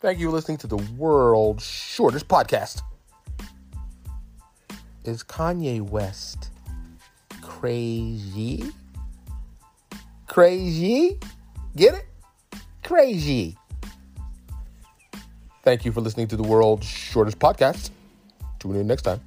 Thank you for listening to the world's shortest podcast. Is Kanye West crazy? Crazy? Get it? Crazy. Thank you for listening to the world's shortest podcast. Tune in next time.